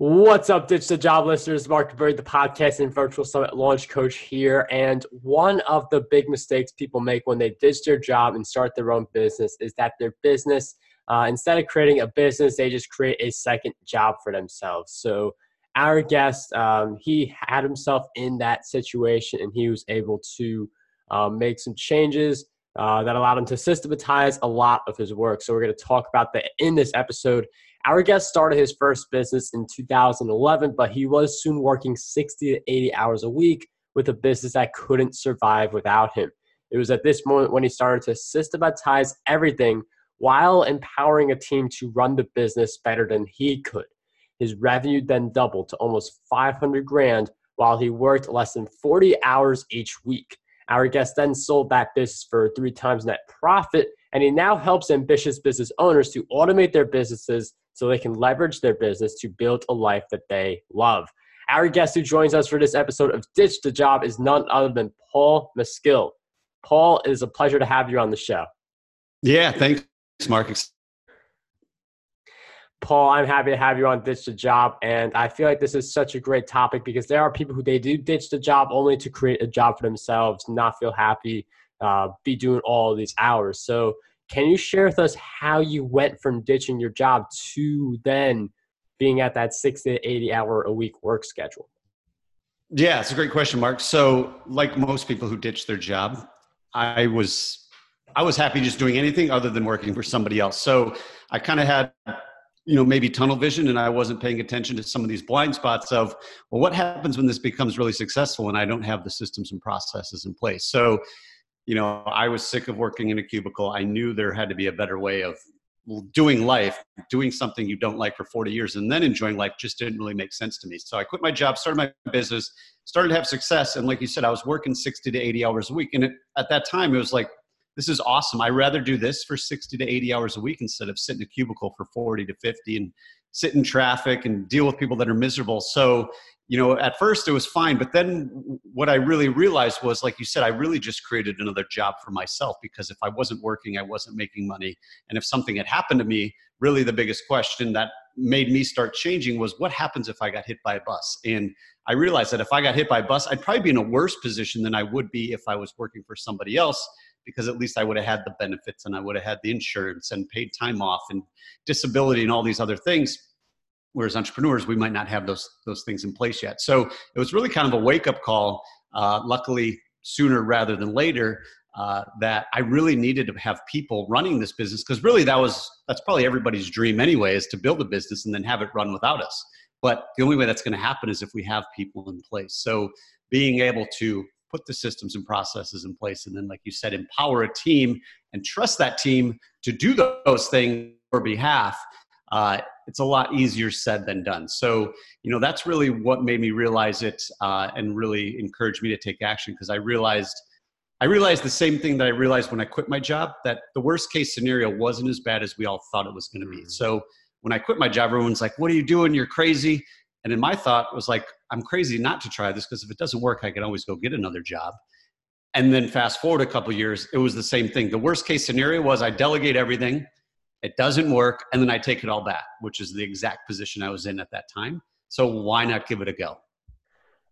What's up, Ditch the Job listeners? Mark Bird, the podcast and virtual summit launch coach here. And one of the big mistakes people make when they ditch their job and start their own business is that their business, uh, instead of creating a business, they just create a second job for themselves. So, our guest, um, he had himself in that situation and he was able to um, make some changes uh, that allowed him to systematize a lot of his work. So, we're going to talk about that in this episode. Our guest started his first business in 2011, but he was soon working 60 to 80 hours a week with a business that couldn't survive without him. It was at this moment when he started to systematize everything while empowering a team to run the business better than he could. His revenue then doubled to almost 500 grand while he worked less than 40 hours each week. Our guest then sold that business for three times net profit, and he now helps ambitious business owners to automate their businesses so they can leverage their business to build a life that they love. Our guest who joins us for this episode of Ditch the Job is none other than Paul Maskill. Paul, it is a pleasure to have you on the show. Yeah, thanks, Mark. Paul, I'm happy to have you on Ditch the Job. And I feel like this is such a great topic because there are people who they do ditch the job only to create a job for themselves, not feel happy, uh, be doing all these hours. So can you share with us how you went from ditching your job to then being at that 60 to 80 hour a week work schedule? Yeah, it's a great question, Mark. So, like most people who ditch their job, I was I was happy just doing anything other than working for somebody else. So, I kind of had you know maybe tunnel vision and i wasn't paying attention to some of these blind spots of well what happens when this becomes really successful and i don't have the systems and processes in place so you know, I was sick of working in a cubicle. I knew there had to be a better way of doing life, doing something you don't like for 40 years and then enjoying life just didn't really make sense to me. So I quit my job, started my business, started to have success. And like you said, I was working 60 to 80 hours a week. And it, at that time, it was like, this is awesome. I'd rather do this for 60 to 80 hours a week instead of sit in a cubicle for 40 to 50 and sit in traffic and deal with people that are miserable. So you know, at first it was fine, but then what I really realized was, like you said, I really just created another job for myself because if I wasn't working, I wasn't making money. And if something had happened to me, really the biggest question that made me start changing was what happens if I got hit by a bus? And I realized that if I got hit by a bus, I'd probably be in a worse position than I would be if I was working for somebody else because at least I would have had the benefits and I would have had the insurance and paid time off and disability and all these other things whereas entrepreneurs we might not have those those things in place yet. So it was really kind of a wake up call uh, luckily sooner rather than later uh, that i really needed to have people running this business because really that was that's probably everybody's dream anyway is to build a business and then have it run without us. But the only way that's going to happen is if we have people in place. So being able to put the systems and processes in place and then like you said empower a team and trust that team to do those things on behalf uh, it's a lot easier said than done. So, you know, that's really what made me realize it uh, and really encouraged me to take action because I realized I realized the same thing that I realized when I quit my job that the worst case scenario wasn't as bad as we all thought it was going to be. Mm. So when I quit my job, everyone's like, "What are you doing? You're crazy." And in my thought was like, "I'm crazy not to try this because if it doesn't work, I can always go get another job." And then fast forward a couple years, it was the same thing. The worst case scenario was I delegate everything it doesn't work and then i take it all back which is the exact position i was in at that time. So why not give it a go?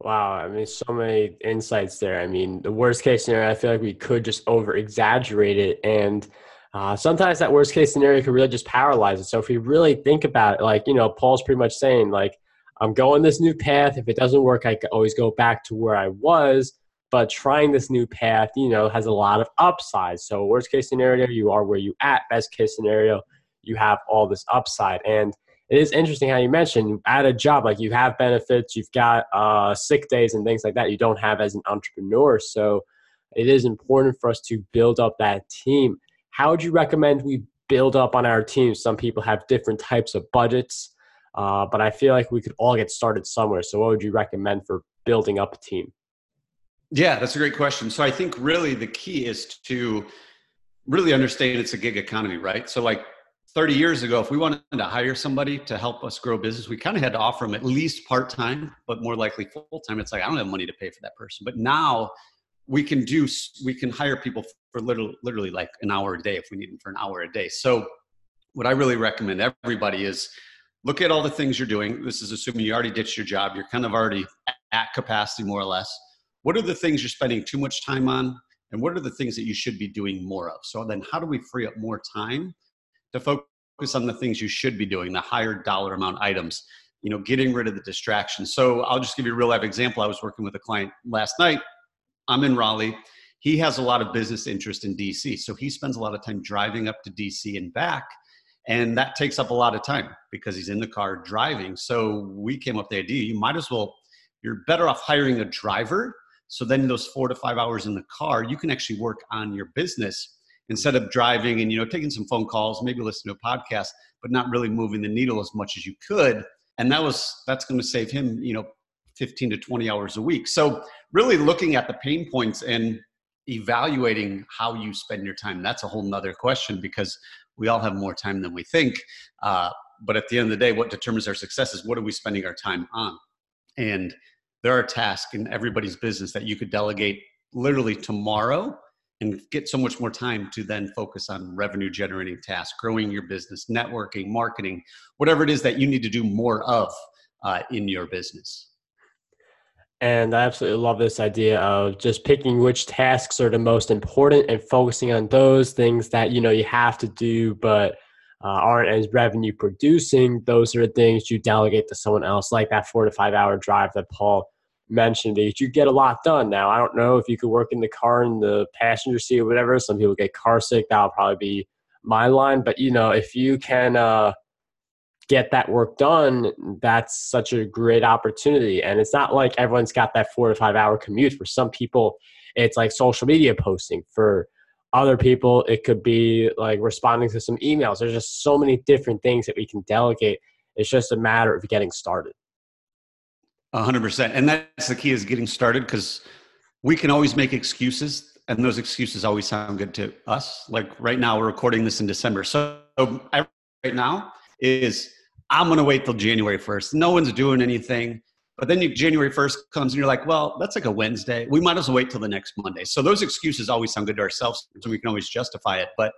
Wow i mean so many insights there. I mean the worst case scenario i feel like we could just over exaggerate it and uh, sometimes that worst case scenario could really just paralyze it. So if we really think about it like you know paul's pretty much saying like i'm going this new path. If it doesn't work i can always go back to where i was but trying this new path, you know, has a lot of upside. So worst case scenario, you are where you at. Best case scenario, you have all this upside. And it is interesting how you mentioned at a job, like you have benefits, you've got uh, sick days and things like that you don't have as an entrepreneur. So it is important for us to build up that team. How would you recommend we build up on our team? Some people have different types of budgets, uh, but I feel like we could all get started somewhere. So what would you recommend for building up a team? Yeah, that's a great question. So I think really the key is to really understand it's a gig economy, right? So like 30 years ago, if we wanted to hire somebody to help us grow business, we kind of had to offer them at least part time, but more likely full time. It's like I don't have money to pay for that person. But now we can do we can hire people for literally, literally like an hour a day if we need them for an hour a day. So what I really recommend everybody is look at all the things you're doing. This is assuming you already ditched your job. You're kind of already at capacity, more or less. What are the things you're spending too much time on? And what are the things that you should be doing more of? So then, how do we free up more time to focus on the things you should be doing, the higher dollar amount items? You know, getting rid of the distractions. So I'll just give you a real life example. I was working with a client last night. I'm in Raleigh. He has a lot of business interest in DC. So he spends a lot of time driving up to DC and back and that takes up a lot of time because he's in the car driving. So we came up with the idea you might as well, you're better off hiring a driver. So then those four to five hours in the car, you can actually work on your business instead of driving and you know taking some phone calls, maybe listening to a podcast, but not really moving the needle as much as you could. And that was that's going to save him, you know, 15 to 20 hours a week. So really looking at the pain points and evaluating how you spend your time that's a whole nother question because we all have more time than we think. Uh, but at the end of the day, what determines our success is what are we spending our time on? And there are tasks in everybody's business that you could delegate literally tomorrow and get so much more time to then focus on revenue generating tasks, growing your business, networking, marketing, whatever it is that you need to do more of uh, in your business. And I absolutely love this idea of just picking which tasks are the most important and focusing on those things that you know you have to do, but uh, aren't as revenue producing. Those are the things you delegate to someone else, like that four to five hour drive that Paul mentioned. That you get a lot done. Now, I don't know if you could work in the car in the passenger seat or whatever. Some people get car sick. That'll probably be my line. But you know, if you can. Uh, get that work done, that's such a great opportunity. And it's not like everyone's got that four to five hour commute. For some people, it's like social media posting. For other people, it could be like responding to some emails. There's just so many different things that we can delegate. It's just a matter of getting started. A hundred percent. And that's the key is getting started because we can always make excuses and those excuses always sound good to us. Like right now, we're recording this in December. So right now is I'm going to wait till January 1st. No one's doing anything. But then you, January 1st comes and you're like, well, that's like a Wednesday. We might as well wait till the next Monday. So those excuses always sound good to ourselves, so we can always justify it. But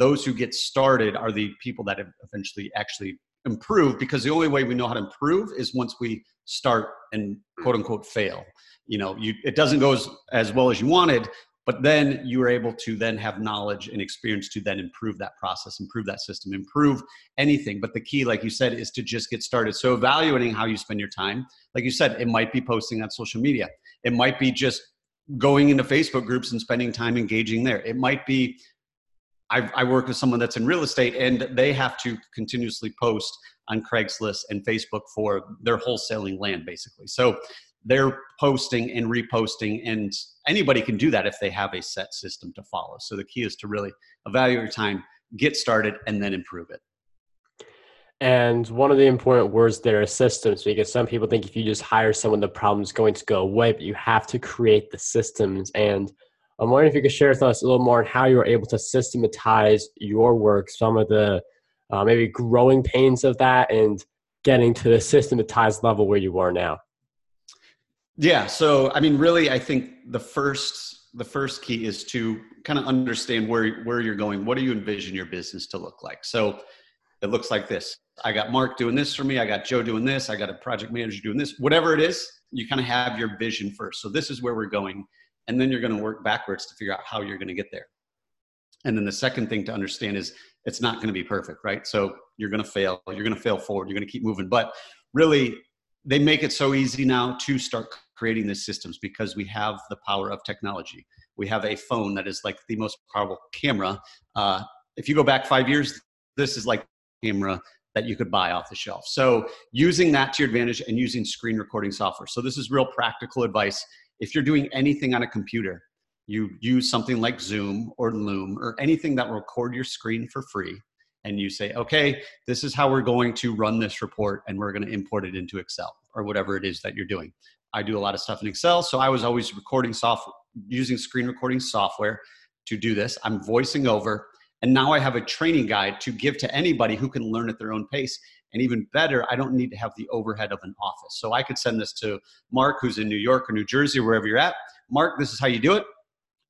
those who get started are the people that eventually actually improve because the only way we know how to improve is once we start and quote unquote fail. You know, you, it doesn't go as, as well as you wanted, but then you are able to then have knowledge and experience to then improve that process improve that system improve anything. But the key like you said is to just get started. So evaluating how you spend your time like you said it might be posting on social media. It might be just going into facebook groups and spending time engaging there. It might be I, I work with someone that's in real estate and they have to continuously post on Craigslist and Facebook for their wholesaling land, basically. So they're posting and reposting and anybody can do that if they have a set system to follow. So the key is to really evaluate your time get started and then improve it. And one of the important words there is systems because some people think if you just hire someone the problem is going to go away but you have to create the systems. And i'm wondering if you could share with us a little more on how you were able to systematize your work some of the uh, maybe growing pains of that and getting to the systematized level where you are now yeah. So, I mean, really, I think the first the first key is to kind of understand where where you're going. What do you envision your business to look like? So, it looks like this. I got Mark doing this for me. I got Joe doing this. I got a project manager doing this. Whatever it is, you kind of have your vision first. So, this is where we're going, and then you're going to work backwards to figure out how you're going to get there. And then the second thing to understand is it's not going to be perfect, right? So you're going to fail. You're going to fail forward. You're going to keep moving. But really, they make it so easy now to start creating these systems because we have the power of technology. We have a phone that is like the most powerful camera. Uh, if you go back five years, this is like camera that you could buy off the shelf. So using that to your advantage and using screen recording software. So this is real practical advice. If you're doing anything on a computer, you use something like Zoom or Loom or anything that will record your screen for free and you say, okay, this is how we're going to run this report and we're going to import it into Excel or whatever it is that you're doing. I do a lot of stuff in Excel, so I was always recording software, using screen recording software to do this. I'm voicing over, and now I have a training guide to give to anybody who can learn at their own pace. And even better, I don't need to have the overhead of an office. So I could send this to Mark, who's in New York or New Jersey, wherever you're at. Mark, this is how you do it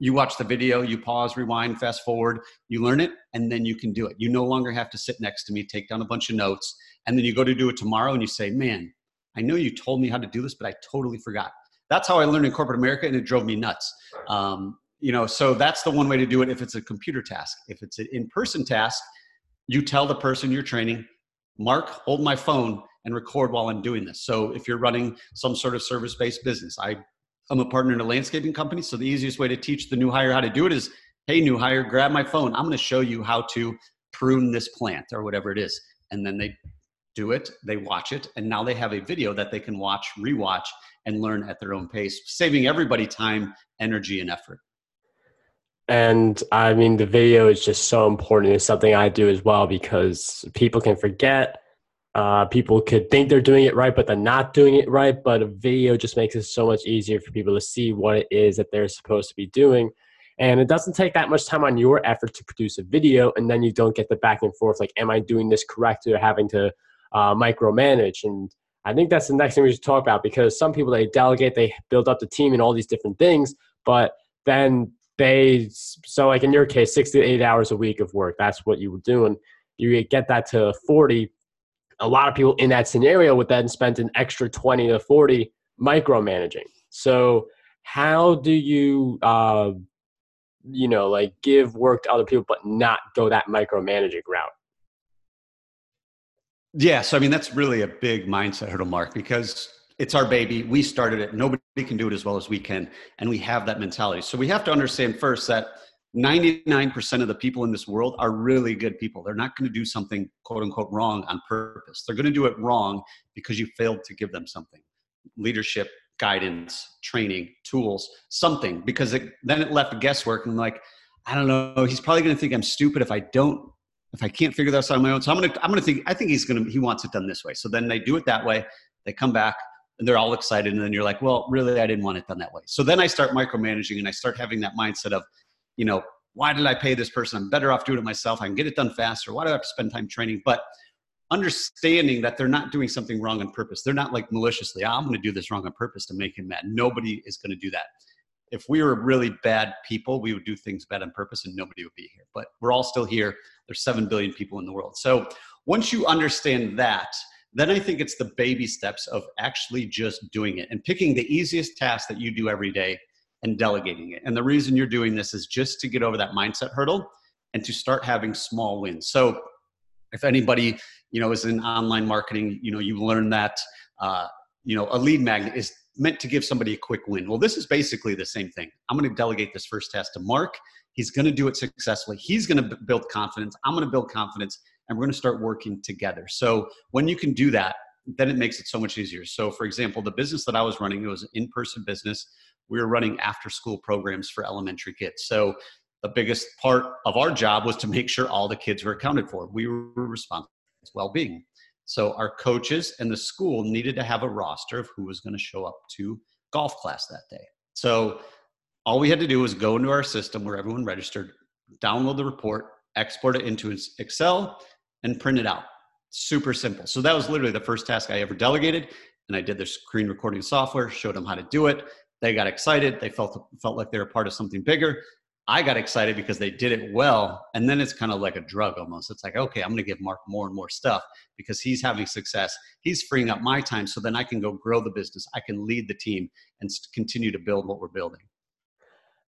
you watch the video, you pause, rewind, fast forward, you learn it, and then you can do it. You no longer have to sit next to me, take down a bunch of notes, and then you go to do it tomorrow and you say man i know you told me how to do this but i totally forgot. That's how i learned in corporate america and it drove me nuts. Um, you know so that's the one way to do it if it's a computer task. If it's an in-person task you tell the person you're training mark hold my phone and record while i'm doing this. So if you're running some sort of service-based business i i'm a partner in a landscaping company so the easiest way to teach the new hire how to do it is hey new hire grab my phone. I'm going to show you how to prune this plant or whatever it is. And then they do it they watch it and now they have a video that they can watch rewatch and learn at their own pace saving everybody time energy and effort. And i mean the video is just so important. It's something i do as well because people can forget uh, people could think they're doing it right but they're not doing it right but a video just makes it so much easier for people to see what it is that they're supposed to be doing and it doesn't take that much time on your effort to produce a video, and then you don't get the back and forth like, am I doing this correctly or having to uh, micromanage? And I think that's the next thing we should talk about because some people they delegate, they build up the team and all these different things, but then they so like in your case, six to eight hours a week of work. That's what you were doing. You get that to forty. A lot of people in that scenario would then spend an extra twenty to forty micromanaging. So how do you uh, you know, like give work to other people, but not go that micromanaging route? Yeah, so I mean that's really a big mindset hurdle, Mark, because it's our baby. We started it. Nobody can do it as well as we can, and we have that mentality. So we have to understand first that 99% of the people in this world are really good people. They're not going to do something quote unquote wrong on purpose. They're going to do it wrong because you failed to give them something. Leadership, guidance, training, tools, something, because it, then it left guesswork and like, I don't know, he's probably going to think I'm stupid if I don't, if I can't figure this out on my own. So I'm to, I'm to think, I think he's to, he wants it done this way. So then they do it that way. They come back and they're all excited. And then you're like, well, really, I didn't want it done that way. So then I start micromanaging and I start having that mindset of, you know, why did I pay this person? I'm better off doing it myself. I can get it done faster. Why do I have to spend time training? But understanding that they're not doing something wrong on purpose. They're not like maliciously, ah, I'm going to do this wrong on purpose to make him mad. Nobody is going to do that. If we were really bad people, we would do things bad on purpose and nobody would be here. But we're all still here. There's 7 billion people in the world. So once you understand that, then I think it's the baby steps of actually just doing it and picking the easiest task that you do every day and delegating it. And the reason you're doing this is just to get over that mindset hurdle and to start having small wins. So if anybody you know is in online marketing you know you learn that uh, you know a lead magnet is meant to give somebody a quick win. Well this is basically the same thing. I'm going to delegate this first task to mark. He's going to do it successfully. He's going to build confidence. I'm going to build confidence and we're going to start working together. So when you can do that then it makes it so much easier. So for example the business that i was running it was an in-person business we were running after school programs for elementary kids so the biggest part of our job was to make sure all the kids were accounted for. We were responsible for well-being. So our coaches and the school needed to have a roster of who was going to show up to golf class that day. So all we had to do was go into our system where everyone registered, download the report, export it into Excel, and print it out. Super simple. So that was literally the first task I ever delegated. And I did their screen recording software, showed them how to do it. They got excited. They felt felt like they were part of something bigger. I got excited because they did it well. And then it's kind of like a drug almost. It's like, okay, I'm going to give Mark more and more stuff because he's having success. He's freeing up my time so then I can go grow the business. I can lead the team and continue to build what we're building.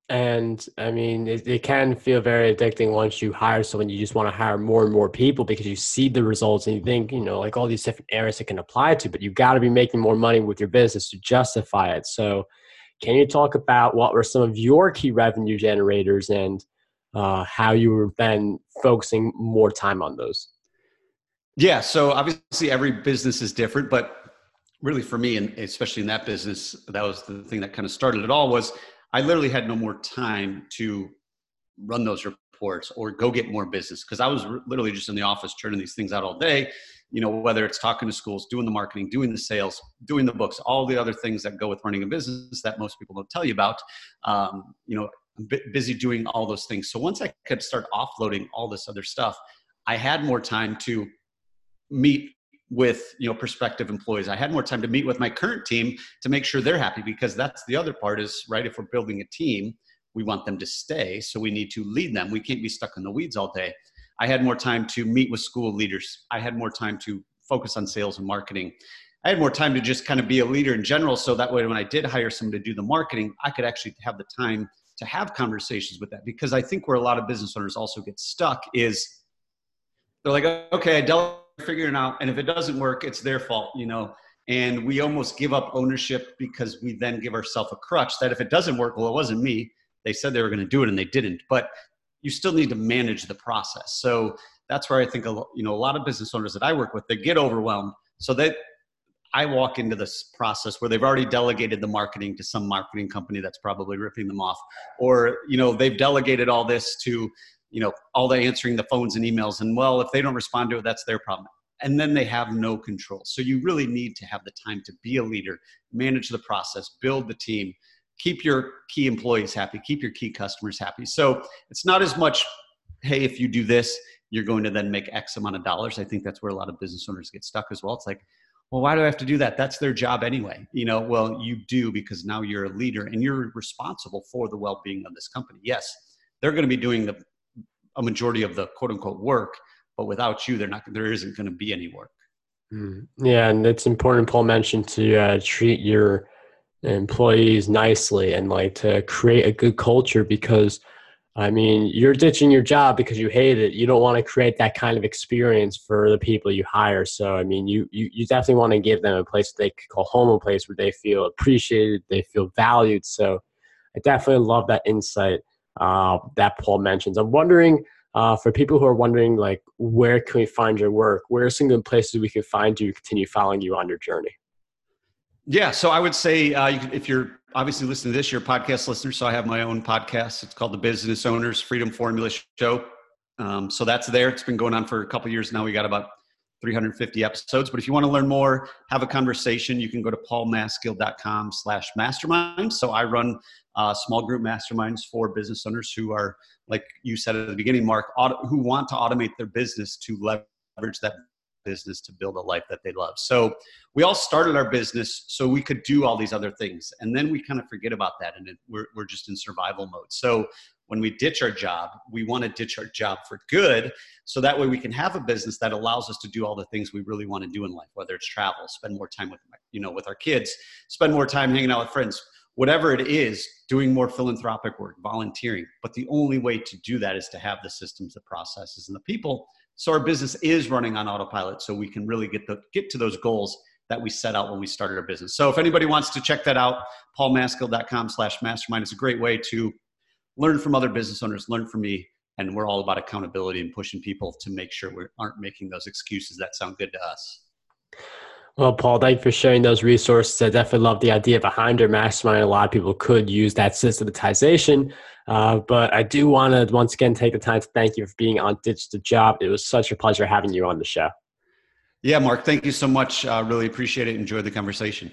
And I mean, it, it can feel very addicting once you hire someone. You just want to hire more and more people because you see the results and you think, you know, like all these different areas it can apply to, but you've got to be making more money with your business to justify it. So, can you talk about what were some of your key revenue generators and uh, how you were then focusing more time on those? Yeah, so obviously every business is different, but really for me, and especially in that business, that was the thing that kind of started it all. Was I literally had no more time to run those reports or go get more business because I was literally just in the office churning these things out all day you know whether it's talking to schools doing the marketing doing the sales doing the books all the other things that go with running a business that most people don't tell you about um, you know I'm busy doing all those things. So once i could start offloading all this other stuff i had more time to meet with you know prospective employees. I had more time to meet with my current team to make sure they're happy because that's the other part is right if we're building a team we want them to stay. So we need to lead them. We can't be stuck in the weeds all day I had more time to meet with school leaders. I had more time to focus on sales and marketing. I had more time to just kind of be a leader in general. So that way, when I did hire someone to do the marketing, I could actually have the time to have conversations with that. Because I think where a lot of business owners also get stuck is they're like, okay, I delegate figuring out, and if it doesn't work, it's their fault, you know. And we almost give up ownership because we then give ourselves a crutch that if it doesn't work, well, it wasn't me. They said they were going to do it and they didn't. But you still need to manage the process. So that's where I think a, you know a lot of business owners that I work with they get overwhelmed. So that I walk into this process where they've already delegated the marketing to some marketing company that's probably ripping them off, or you know they've delegated all this to you know all the answering the phones and emails, and well if they don't respond to it, that's their problem. And then they have no control. So you really need to have the time to be a leader, manage the process, build the team, keep your key employees happy, keep your key customers happy. So it's not as much, hey, if you do this, you're going to then make X amount of dollars. I think that's where a lot of business owners get stuck as well. It's like, well, why do I have to do that? That's their job anyway. You know, well, you do because now you're a leader and you're responsible for the well being of this company. Yes, they're going to be doing the a majority of the quote unquote work, but without you, they're not. There isn't going to be any work. Mm. Yeah, and it's important. Paul mentioned to uh, treat your employees nicely and like to create a good culture because I mean, you're ditching your job because you hate it. You don't want to create that kind of experience for the people you hire. So, I mean, you, you, you definitely want to give them a place they could call home, a place where they feel appreciated, they feel valued. So, I definitely love that insight uh, that Paul mentions. I'm wondering, uh, for people who are wondering, like, where can we find your work? Where are some good places we can find you, continue following you on your journey? Yeah, so I would say uh, you if you're obviously listening to this, you're a podcast listener. So I have my own podcast. It's called the Business Owners Freedom Formula Show. Um, so that's there. It's been going on for a couple years now. We got about 350 episodes. But if you want to learn more, have a conversation, you can go to paulmaskill.com slash mastermind. So I run uh, small group masterminds for business owners who are, like you said at the beginning, Mark, auto, who want to automate their business to leverage that business to build a life that they love. So we all started our business so we could do all these other things. And then we kind of forget about that and it, we're, we're just in survival mode. So when we ditch our job, we want to ditch our job for good. So that way we can have a business that allows us to do all the things we really want to do in life, whether it's travel, spend more time with, you know, with our kids, spend more time hanging out with friends, whatever it is, doing more philanthropic work, volunteering. But the only way to do that is to have the systems, the processes, and the people so our business is running on autopilot so we can really get the get to those goals that we set out when we started our business. So if anybody wants to check that out paulmaskill.com slash mastermind is a great way to learn from other business owners learn from me and we're all about accountability and pushing people to make sure we aren't making those excuses that sound good to us well, Paul, thank you for sharing those resources. I definitely love the idea behind your mastermind. A lot of people could use that systematization. Uh, but I do want to once again take the time to thank you for being on Ditch the Job. It was such a pleasure having you on the show. Yeah, Mark, thank you so much. Uh, really appreciate it. Enjoyed the conversation.